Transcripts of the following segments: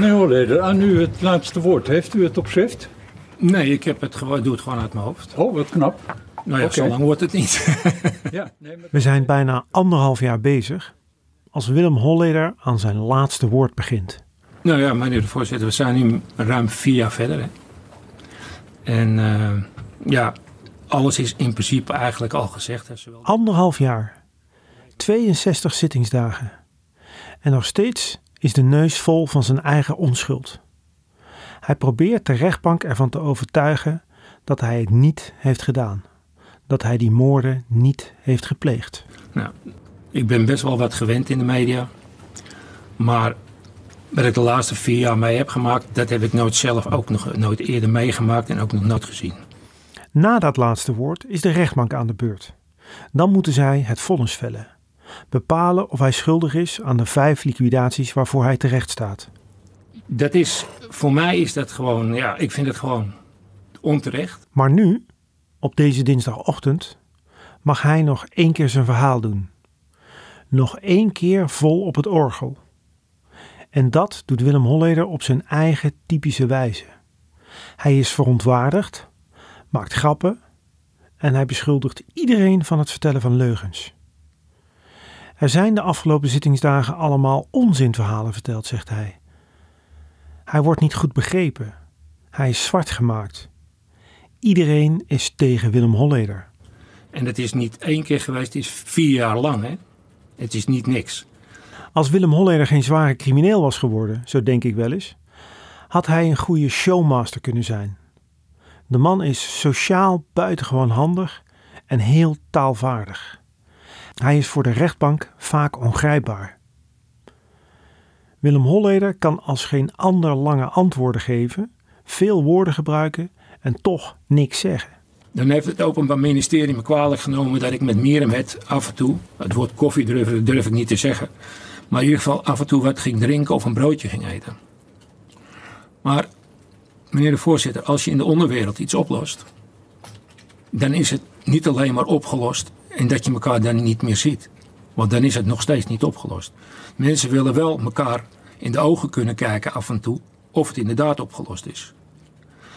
Meneer Holleder, aan u het laatste woord. Heeft u het op schrift? Nee, ik heb het gewoon, doe het gewoon uit mijn hoofd. Oh, wat knap. Nou ja, zo lang wordt het niet. Ja, nee, maar- We zijn bijna anderhalf jaar bezig als Willem Holleder aan zijn laatste woord begint. nou ja, meneer de voorzitter, we zijn nu ruim vier jaar verder. Hè. En eh, ja, alles is in principe eigenlijk al gezegd. Hè, zowel... Anderhalf jaar. 62 zittingsdagen. En nog steeds is de neus vol van zijn eigen onschuld. Hij probeert de rechtbank ervan te overtuigen dat hij het niet heeft gedaan. Dat hij die moorden niet heeft gepleegd. Nou, ik ben best wel wat gewend in de media. Maar wat ik de laatste vier jaar mee heb gemaakt, dat heb ik nooit zelf ook nog nooit eerder meegemaakt en ook nog nooit gezien. Na dat laatste woord is de rechtbank aan de beurt. Dan moeten zij het vonnis vellen. Bepalen of hij schuldig is aan de vijf liquidaties waarvoor hij terecht staat. Dat is, voor mij is dat gewoon, ja, ik vind het gewoon onterecht. Maar nu, op deze dinsdagochtend, mag hij nog één keer zijn verhaal doen. Nog één keer vol op het orgel. En dat doet Willem Holleder op zijn eigen typische wijze. Hij is verontwaardigd, maakt grappen en hij beschuldigt iedereen van het vertellen van leugens. Er zijn de afgelopen zittingsdagen allemaal onzinverhalen verteld, zegt hij. Hij wordt niet goed begrepen. Hij is zwart gemaakt. Iedereen is tegen Willem Holleder. En het is niet één keer geweest, het is vier jaar lang. Hè? Het is niet niks. Als Willem Holleder geen zware crimineel was geworden, zo denk ik wel eens, had hij een goede showmaster kunnen zijn. De man is sociaal buitengewoon handig en heel taalvaardig. Hij is voor de rechtbank vaak ongrijpbaar. Willem Holleder kan als geen ander lange antwoorden geven, veel woorden gebruiken en toch niks zeggen. Dan heeft het Openbaar Ministerie me kwalijk genomen dat ik met Mirem het af en toe, het woord koffie durf ik niet te zeggen, maar in ieder geval af en toe wat ging drinken of een broodje ging eten. Maar, meneer de voorzitter, als je in de onderwereld iets oplost, dan is het niet alleen maar opgelost en dat je elkaar dan niet meer ziet. Want dan is het nog steeds niet opgelost. Mensen willen wel elkaar in de ogen kunnen kijken af en toe of het inderdaad opgelost is.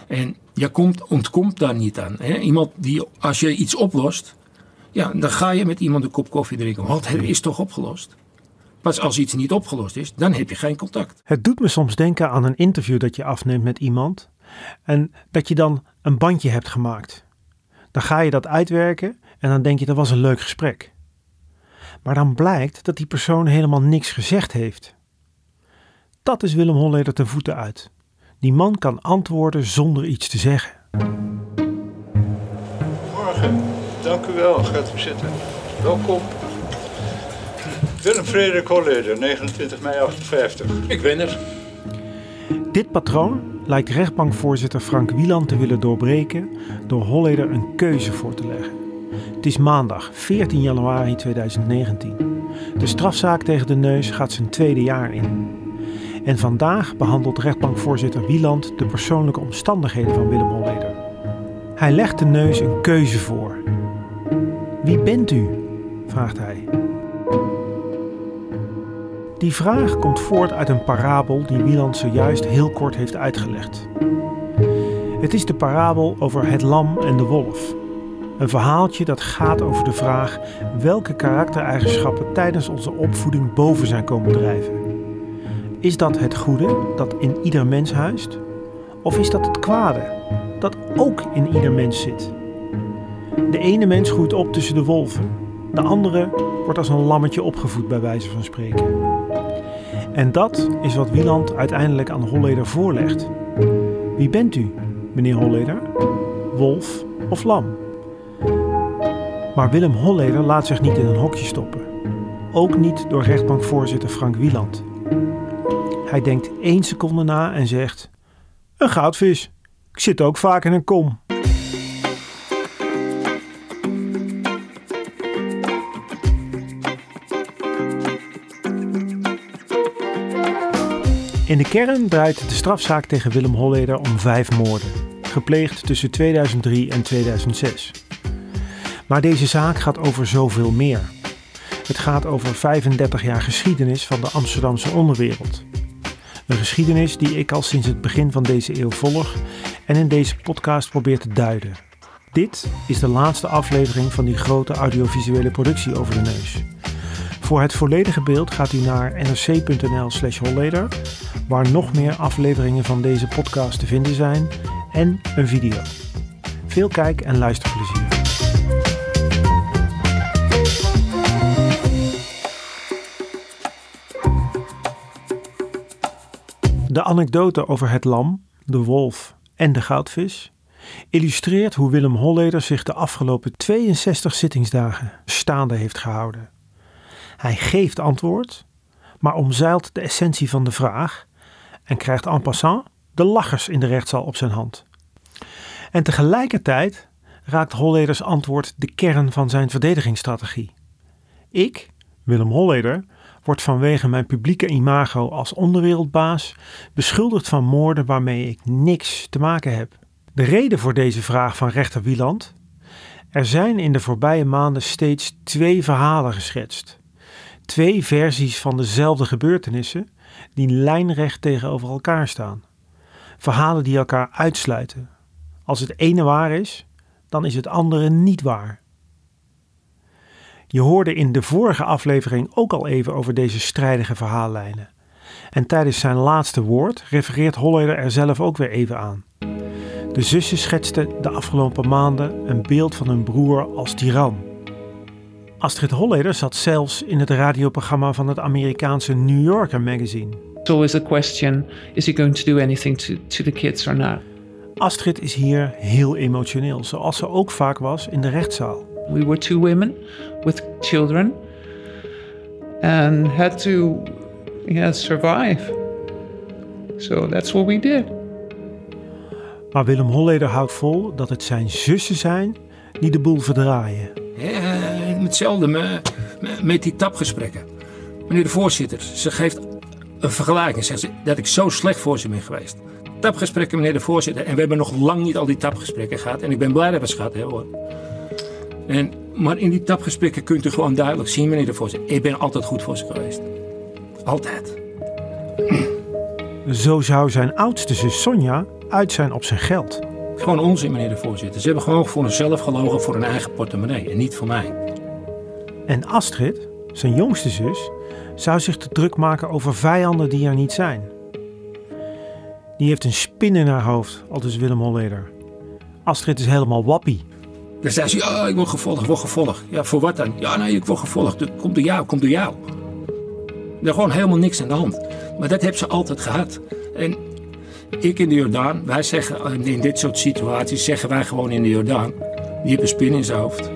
En je komt, ontkomt daar niet aan. Hè? Iemand die, als je iets oplost, ja, dan ga je met iemand een kop koffie drinken. Want het is toch opgelost? Pas als iets niet opgelost is, dan heb je geen contact. Het doet me soms denken aan een interview dat je afneemt met iemand en dat je dan een bandje hebt gemaakt. Dan ga je dat uitwerken en dan denk je dat was een leuk gesprek. Maar dan blijkt dat die persoon helemaal niks gezegd heeft. Dat is Willem Holleder ten voeten uit. Die man kan antwoorden zonder iets te zeggen. Morgen. Dank u wel. Gaat u zitten. Welkom. Willem Frederik Holleder, 29 mei 58. Ik ben er. Dit patroon lijkt rechtbankvoorzitter Frank Wieland te willen doorbreken door Holleder een keuze voor te leggen. Het is maandag 14 januari 2019. De strafzaak tegen de neus gaat zijn tweede jaar in. En vandaag behandelt rechtbankvoorzitter Wieland de persoonlijke omstandigheden van Willem Holleder. Hij legt de neus een keuze voor. Wie bent u? vraagt hij. Die vraag komt voort uit een parabel die Wieland zojuist heel kort heeft uitgelegd. Het is de parabel over het lam en de wolf. Een verhaaltje dat gaat over de vraag welke karaktereigenschappen tijdens onze opvoeding boven zijn komen drijven. Is dat het goede dat in ieder mens huist? Of is dat het kwade dat ook in ieder mens zit? De ene mens groeit op tussen de wolven, de andere wordt als een lammetje opgevoed bij wijze van spreken. En dat is wat Wieland uiteindelijk aan Holleder voorlegt. Wie bent u, meneer Holleder? Wolf of lam? Maar Willem Holleder laat zich niet in een hokje stoppen. Ook niet door rechtbankvoorzitter Frank Wieland. Hij denkt één seconde na en zegt: Een goudvis. Ik zit ook vaak in een kom. In de kern draait de strafzaak tegen Willem Holleder om vijf moorden, gepleegd tussen 2003 en 2006. Maar deze zaak gaat over zoveel meer. Het gaat over 35 jaar geschiedenis van de Amsterdamse onderwereld. Een geschiedenis die ik al sinds het begin van deze eeuw volg en in deze podcast probeer te duiden. Dit is de laatste aflevering van die grote audiovisuele productie over de neus. Voor het volledige beeld gaat u naar nrc.nl/slash holleder, waar nog meer afleveringen van deze podcast te vinden zijn en een video. Veel kijk- en luisterplezier. De anekdote over het lam, de wolf en de goudvis illustreert hoe Willem Holleder zich de afgelopen 62 zittingsdagen staande heeft gehouden. Hij geeft antwoord, maar omzeilt de essentie van de vraag en krijgt en passant de lachers in de rechtszaal op zijn hand. En tegelijkertijd raakt Holleders antwoord de kern van zijn verdedigingsstrategie. Ik, Willem Holleder, word vanwege mijn publieke imago als onderwereldbaas beschuldigd van moorden waarmee ik niks te maken heb. De reden voor deze vraag van rechter Wieland? Er zijn in de voorbije maanden steeds twee verhalen geschetst. Twee versies van dezelfde gebeurtenissen die lijnrecht tegenover elkaar staan. Verhalen die elkaar uitsluiten. Als het ene waar is, dan is het andere niet waar. Je hoorde in de vorige aflevering ook al even over deze strijdige verhaallijnen. En tijdens zijn laatste woord refereert Holleder er zelf ook weer even aan. De zussen schetsten de afgelopen maanden een beeld van hun broer als tiran. Astrid Holleder zat zelfs in het radioprogramma van het Amerikaanse New Yorker magazine. It's always a question: is he going to do anything to, to the kids or not? Astrid is hier heel emotioneel, zoals ze ook vaak was in de rechtszaal. We were two women with children and had to yeah, survive. So that's what we did. Maar Willem Holleder houdt vol dat het zijn zussen zijn die de boel verdraaien. Ja, hetzelfde me- me- met die tapgesprekken. Meneer de voorzitter, ze geeft een vergelijking. Zegt ze dat ik zo slecht voor ze ben geweest. Tapgesprekken, meneer de voorzitter. En we hebben nog lang niet al die tapgesprekken gehad. En ik ben blij dat we ze gehad hebben hoor. En, maar in die tapgesprekken kunt u gewoon duidelijk zien, meneer de voorzitter. Ik ben altijd goed voor ze geweest. Altijd. Zo zou zijn oudste zus Sonja uit zijn op zijn geld. Gewoon onzin, meneer de voorzitter. Ze hebben gewoon voor zichzelf gelogen voor hun eigen portemonnee. En niet voor mij. En Astrid, zijn jongste zus, zou zich te druk maken over vijanden die er niet zijn. Die heeft een spin in haar hoofd, aldus Willem Holleder. Astrid is helemaal wappie. Dan zei ze, ja, ik word gevolgd, ik word gevolgd. Ja, voor wat dan? Ja, nee, ik word gevolgd. Dat komt door jou, komt door jou. Er gewoon helemaal niks aan de hand. Maar dat heeft ze altijd gehad. En ik in de Jordaan, wij zeggen eh, in dit soort situaties, zeggen wij gewoon in de Jordaan, die heeft een spin in zijn hoofd.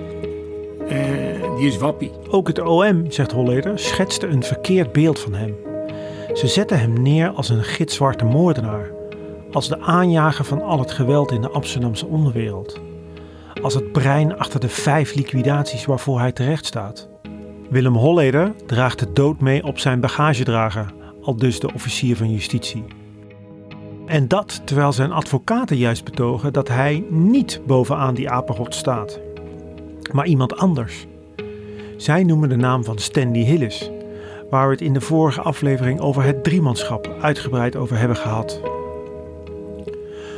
En die is wappie. Ook het OM, zegt Holleder, schetste een verkeerd beeld van hem. Ze zetten hem neer als een gitzwarte moordenaar. Als de aanjager van al het geweld in de Amsterdamse onderwereld. Als het brein achter de vijf liquidaties waarvoor hij terecht staat. Willem Holleder draagt de dood mee op zijn bagagedrager, al dus de officier van justitie. En dat terwijl zijn advocaten juist betogen dat hij niet bovenaan die apenrot staat, maar iemand anders. Zij noemen de naam van Stanley Hillis, waar we het in de vorige aflevering over het driemanschap uitgebreid over hebben gehad.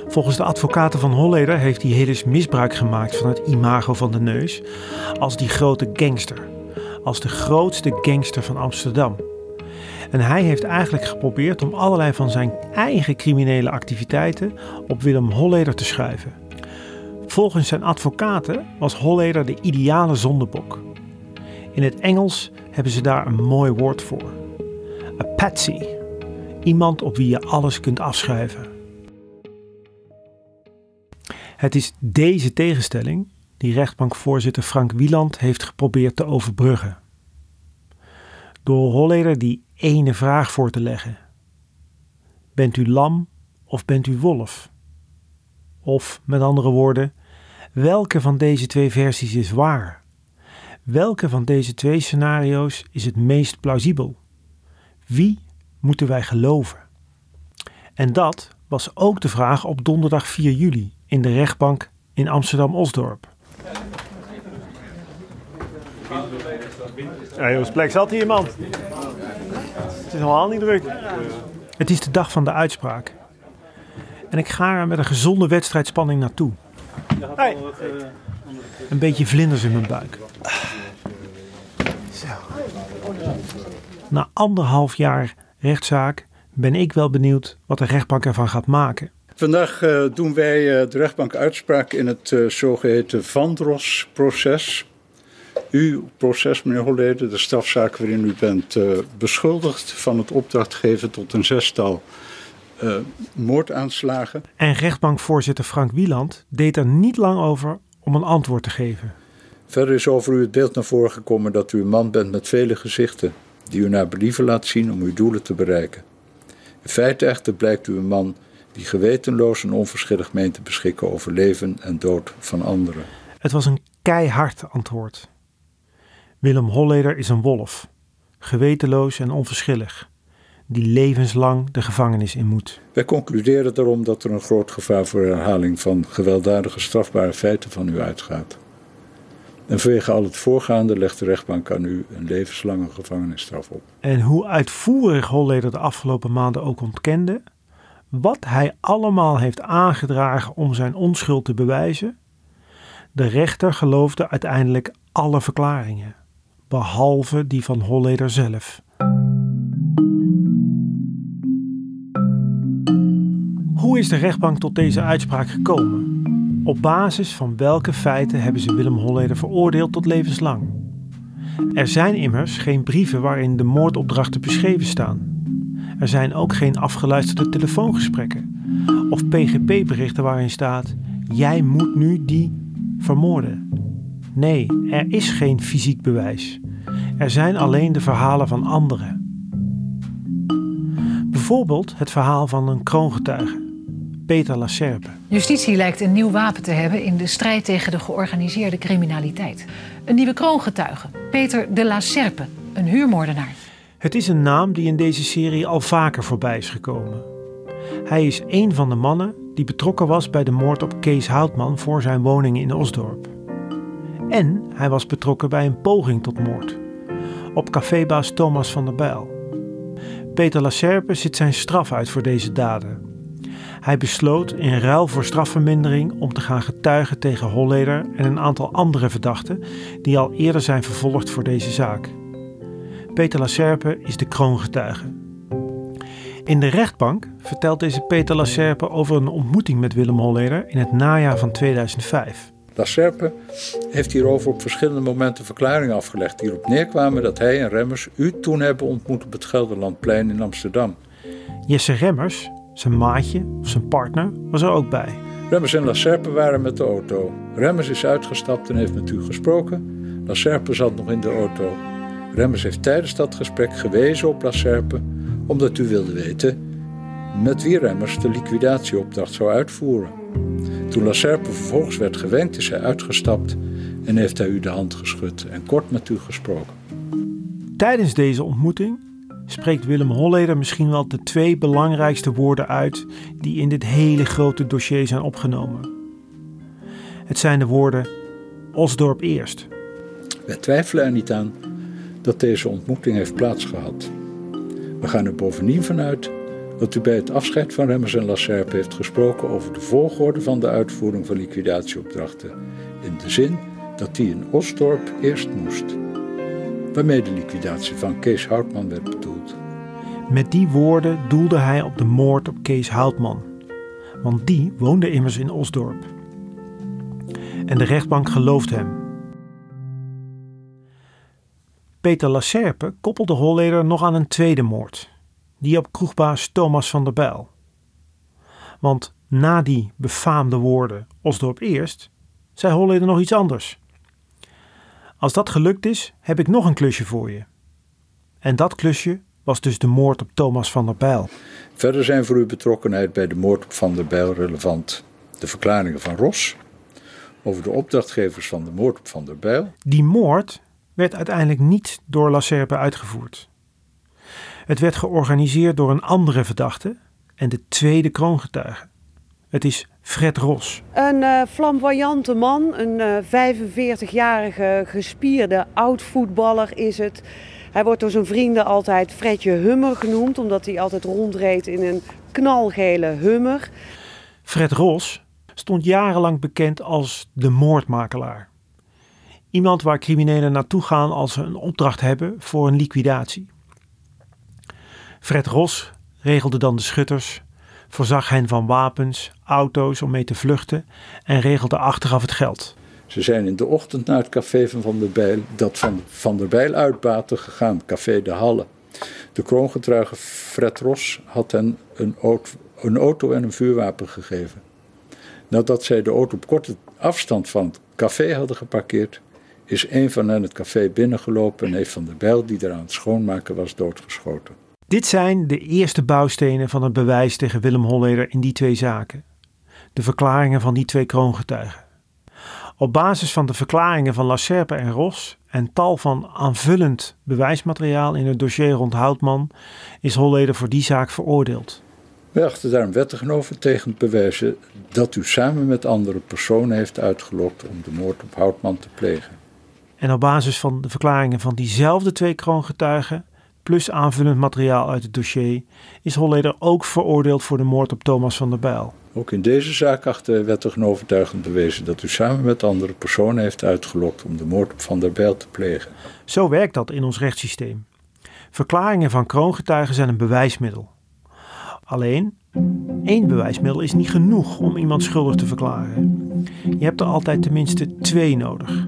Volgens de advocaten van Holleder heeft die Hillis misbruik gemaakt van het imago van de neus als die grote gangster, als de grootste gangster van Amsterdam. En hij heeft eigenlijk geprobeerd om allerlei van zijn eigen criminele activiteiten op Willem Holleder te schuiven. Volgens zijn advocaten was Holleder de ideale zondebok. In het Engels hebben ze daar een mooi woord voor. A patsy. Iemand op wie je alles kunt afschuiven. Het is deze tegenstelling die rechtbankvoorzitter Frank Wieland heeft geprobeerd te overbruggen. Door Holleder die ene vraag voor te leggen. Bent u lam of bent u wolf? Of met andere woorden, welke van deze twee versies is waar? Welke van deze twee scenario's is het meest plausibel? Wie moeten wij geloven? En dat was ook de vraag op donderdag 4 juli in de rechtbank in Amsterdam-Osdorp. Ja, Joost Plek, zat hier iemand? Het is helemaal niet druk. Het is de dag van de uitspraak. En ik ga er met een gezonde wedstrijdspanning naartoe. Hey. Een beetje vlinders in mijn buik. Na anderhalf jaar rechtszaak ben ik wel benieuwd wat de rechtbank ervan gaat maken. Vandaag eh, doen wij eh, de rechtbank uitspraak in het eh, zogeheten Vandros-proces. Uw proces, meneer Holleder, de strafzaak waarin u bent beschuldigd van het opdrachtgeven tot een zestal moordaanslagen. En rechtbankvoorzitter Frank Wieland deed er niet lang over om een antwoord te geven. Verder is over u het beeld naar voren gekomen dat u een man bent met vele gezichten, die u naar believen laat zien om uw doelen te bereiken. In feite echter blijkt u een man die gewetenloos en onverschillig meent te beschikken over leven en dood van anderen. Het was een keihard antwoord. Willem Holleder is een wolf, gewetenloos en onverschillig, die levenslang de gevangenis in moet. Wij concluderen daarom dat er een groot gevaar voor herhaling van gewelddadige strafbare feiten van u uitgaat. En vanwege al het voorgaande legt de rechtbank aan u een levenslange gevangenisstraf op. En hoe uitvoerig Holleder de afgelopen maanden ook ontkende, wat hij allemaal heeft aangedragen om zijn onschuld te bewijzen, de rechter geloofde uiteindelijk alle verklaringen, behalve die van Holleder zelf. Hoe is de rechtbank tot deze uitspraak gekomen? Op basis van welke feiten hebben ze Willem Holleder veroordeeld tot levenslang? Er zijn immers geen brieven waarin de moordopdrachten beschreven staan. Er zijn ook geen afgeluisterde telefoongesprekken of PGP-berichten waarin staat: jij moet nu die vermoorden. Nee, er is geen fysiek bewijs. Er zijn alleen de verhalen van anderen. Bijvoorbeeld het verhaal van een kroongetuige, Peter Lacerpe. Justitie lijkt een nieuw wapen te hebben in de strijd tegen de georganiseerde criminaliteit. Een nieuwe kroongetuige, Peter de La Serpe, een huurmoordenaar. Het is een naam die in deze serie al vaker voorbij is gekomen. Hij is een van de mannen die betrokken was bij de moord op Kees Houtman voor zijn woning in Osdorp. En hij was betrokken bij een poging tot moord op cafébaas Thomas van der Bijl. Peter Lacerpe zit zijn straf uit voor deze daden. Hij besloot in ruil voor strafvermindering om te gaan getuigen tegen Holleder en een aantal andere verdachten die al eerder zijn vervolgd voor deze zaak. Peter Lacerpe is de kroongetuige. In de rechtbank vertelt deze Peter Lacerpe over een ontmoeting met Willem Holleder in het najaar van 2005. Lacerpe heeft hierover op verschillende momenten verklaringen afgelegd die erop neerkwamen dat hij en Remmers u toen hebben ontmoet op het Gelderlandplein in Amsterdam. Jesse Remmers, zijn maatje of zijn partner, was er ook bij. Remmers en Lacerpe waren met de auto. Remmers is uitgestapt en heeft met u gesproken. Lacerpe zat nog in de auto. Remmers heeft tijdens dat gesprek gewezen op Lacerpe omdat u wilde weten met wie Remmers de liquidatieopdracht zou uitvoeren. Toen Lacerpe vervolgens werd gewenkt is hij uitgestapt en heeft hij u de hand geschud en kort met u gesproken. Tijdens deze ontmoeting spreekt Willem Holleder misschien wel de twee belangrijkste woorden uit die in dit hele grote dossier zijn opgenomen. Het zijn de woorden Osdorp eerst. Wij twijfelen er niet aan dat deze ontmoeting heeft plaatsgehad. We gaan er bovendien vanuit dat u bij het afscheid van Remmers en Lacerpe heeft gesproken over de volgorde van de uitvoering van liquidatieopdrachten. In de zin dat die in Osdorp eerst moest. Waarmee de liquidatie van Kees Houtman werd bedoeld. Met die woorden doelde hij op de moord op Kees Houtman. Want die woonde immers in Osdorp. En de rechtbank gelooft hem. Peter Lacerpe koppelde Holleder nog aan een tweede moord. Die op kroegbaas Thomas van der Bijl. Want na die befaamde woorden Osdorp eerst, zei Holleder nog iets anders. Als dat gelukt is, heb ik nog een klusje voor je. En dat klusje was dus de moord op Thomas van der Bijl. Verder zijn voor uw betrokkenheid bij de moord op Van der Bijl relevant de verklaringen van Ros over de opdrachtgevers van de moord op Van der Bijl. Die moord werd uiteindelijk niet door La Serpe uitgevoerd. Het werd georganiseerd door een andere verdachte en de tweede kroongetuige. Het is Fred Ros. Een uh, flamboyante man, een uh, 45-jarige gespierde oud-voetballer is het. Hij wordt door zijn vrienden altijd Fredje Hummer genoemd, omdat hij altijd rondreed in een knalgele Hummer. Fred Ros stond jarenlang bekend als de moordmakelaar. Iemand waar criminelen naartoe gaan als ze een opdracht hebben voor een liquidatie. Fred Ros regelde dan de schutters, voorzag hen van wapens, auto's om mee te vluchten en regelde achteraf het geld. Ze zijn in de ochtend naar het café van Van der Bijl, dat van Van der Bijl uitbaten gegaan, café De Halle. De kroongetuige Fred Ros had hen een een auto en een vuurwapen gegeven. Nadat zij de auto op korte afstand van het café hadden geparkeerd, is een van hen het café binnengelopen en heeft Van der Bijl, die er aan het schoonmaken was, doodgeschoten. Dit zijn de eerste bouwstenen van het bewijs tegen Willem Holleder in die twee zaken. De verklaringen van die twee kroongetuigen. Op basis van de verklaringen van Lacerpe en Ros en tal van aanvullend bewijsmateriaal in het dossier rond Houtman is Holleder voor die zaak veroordeeld. Wij achten daarom wettig overtegend bewijzen dat u samen met andere personen heeft uitgelokt om de moord op Houtman te plegen. En op basis van de verklaringen van diezelfde twee kroongetuigen, plus aanvullend materiaal uit het dossier, is Holleder ook veroordeeld voor de moord op Thomas van der Bijl. Ook in deze zaak achten wij wettig en overtuigend bewezen dat u samen met andere personen heeft uitgelokt om de moord op Van der Bijl te plegen. Zo werkt dat in ons rechtssysteem. Verklaringen van kroongetuigen zijn een bewijsmiddel. Alleen, één bewijsmiddel is niet genoeg om iemand schuldig te verklaren. Je hebt er altijd tenminste twee nodig.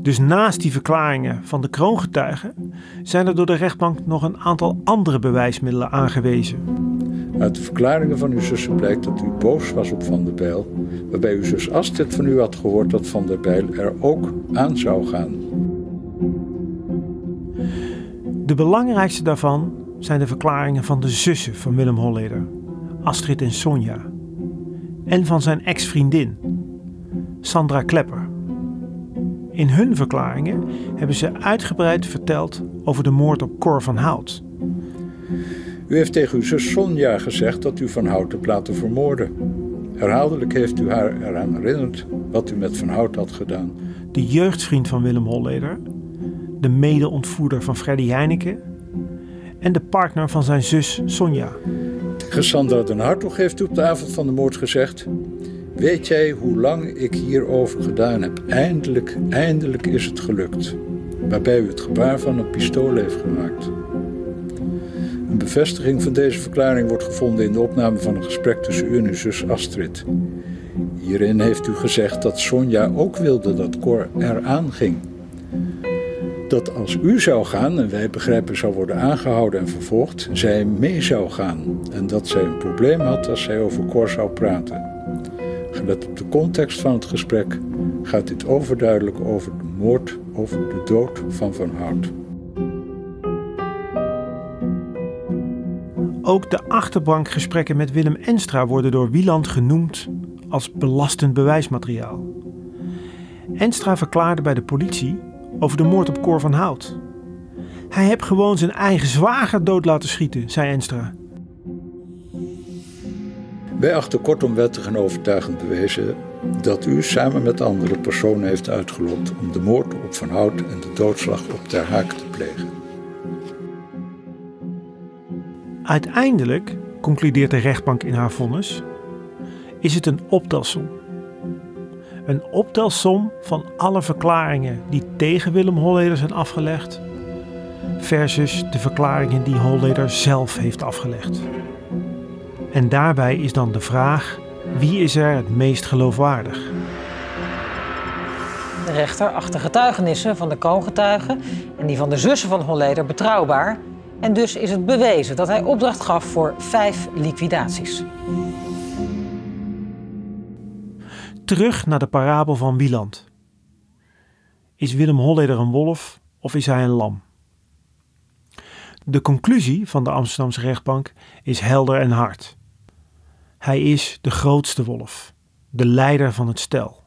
Dus naast die verklaringen van de kroongetuigen zijn er door de rechtbank nog een aantal andere bewijsmiddelen aangewezen. Uit de verklaringen van uw zussen blijkt dat u boos was op Van der Bijl, waarbij uw zus Astrid van u had gehoord dat Van der Bijl er ook aan zou gaan. De belangrijkste daarvan zijn de verklaringen van de zussen van Willem Holleder, Astrid en Sonja, en van zijn ex-vriendin, Sandra Klepper. In hun verklaringen hebben ze uitgebreid verteld over de moord op Cor van Hout. U heeft tegen uw zus Sonja gezegd dat u Van Hout hebt laten vermoorden. Herhaaldelijk heeft u haar eraan herinnerd wat u met Van Hout had gedaan. De jeugdvriend van Willem Holleder, de mede-ontvoerder van Freddy Heineken en de partner van zijn zus Sonja. Tegen Sandra den Hartog heeft u op de avond van de moord gezegd... Weet jij hoe lang ik hierover gedaan heb? Eindelijk, eindelijk is het gelukt. Waarbij u het gebaar van een pistool heeft gemaakt. Een bevestiging van deze verklaring wordt gevonden in de opname van een gesprek tussen u en uw zus Astrid. Hierin heeft u gezegd dat Sonja ook wilde dat Cor eraan ging. Dat als u zou gaan en wij begrijpen zou worden aangehouden en vervolgd, zij mee zou gaan. En dat zij een probleem had als zij over Cor zou praten. Gelet op de context van het gesprek gaat dit overduidelijk over de moord of de dood van Van Hout. Ook de achterbankgesprekken met Willem Enstra worden door Wieland genoemd als belastend bewijsmateriaal. Enstra verklaarde bij de politie over de moord op Cor van Hout. Hij heeft gewoon zijn eigen zwager dood laten schieten, zei Enstra. Wij achten kortom wettig en overtuigend bewezen dat u samen met andere personen heeft uitgelokt om de moord op Van Hout en de doodslag op Ter Haak te plegen. Uiteindelijk, concludeert de rechtbank in haar vonnis, is het een optelsom. Een optelsom van alle verklaringen die tegen Willem Holleder zijn afgelegd, versus de verklaringen die Holleder zelf heeft afgelegd. En daarbij is dan de vraag: wie is er het meest geloofwaardig? De rechter acht de getuigenissen van de kroongetuigen en die van de zussen van Holleder betrouwbaar. En dus is het bewezen dat hij opdracht gaf voor vijf liquidaties. Terug naar de parabel van Wieland. Is Willem Holleder een wolf of is hij een lam? De conclusie van de Amsterdamse rechtbank is helder en hard. Hij is de grootste wolf, de leider van het stel.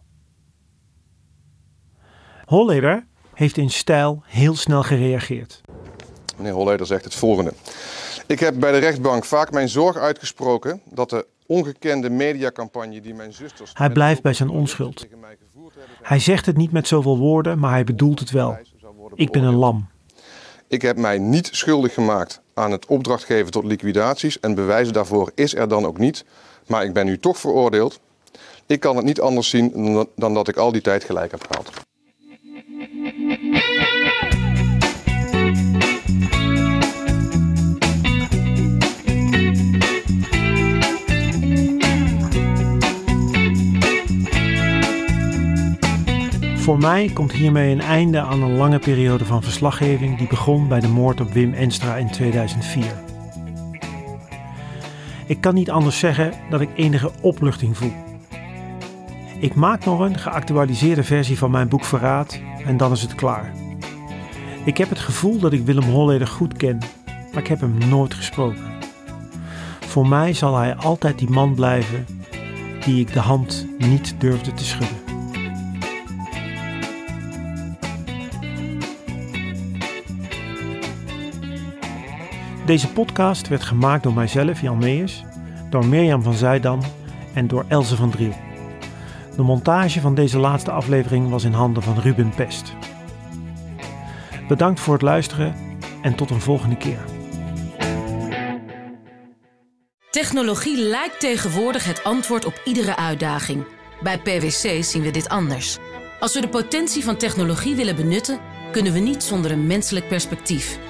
Holleder heeft in stijl heel snel gereageerd. Meneer Holleder zegt het volgende. Ik heb bij de rechtbank vaak mijn zorg uitgesproken dat de ongekende mediacampagne die mijn zusters... Hij blijft bij zijn onschuld. Hij zegt het niet met zoveel woorden, maar hij bedoelt het wel. Ik ben een lam. Ik heb mij niet schuldig gemaakt aan het opdrachtgeven tot liquidaties en bewijzen daarvoor is er dan ook niet. Maar ik ben nu toch veroordeeld. Ik kan het niet anders zien dan dat ik al die tijd gelijk heb gehad. Voor mij komt hiermee een einde aan een lange periode van verslaggeving die begon bij de moord op Wim Enstra in 2004. Ik kan niet anders zeggen dat ik enige opluchting voel. Ik maak nog een geactualiseerde versie van mijn boek Verraad en dan is het klaar. Ik heb het gevoel dat ik Willem Holleder goed ken, maar ik heb hem nooit gesproken. Voor mij zal hij altijd die man blijven die ik de hand niet durfde te schudden. Deze podcast werd gemaakt door mijzelf, Jan Meijers, door Mirjam van Zuidam en door Else van Driel. De montage van deze laatste aflevering was in handen van Ruben Pest. Bedankt voor het luisteren en tot een volgende keer. Technologie lijkt tegenwoordig het antwoord op iedere uitdaging. Bij PwC zien we dit anders. Als we de potentie van technologie willen benutten, kunnen we niet zonder een menselijk perspectief.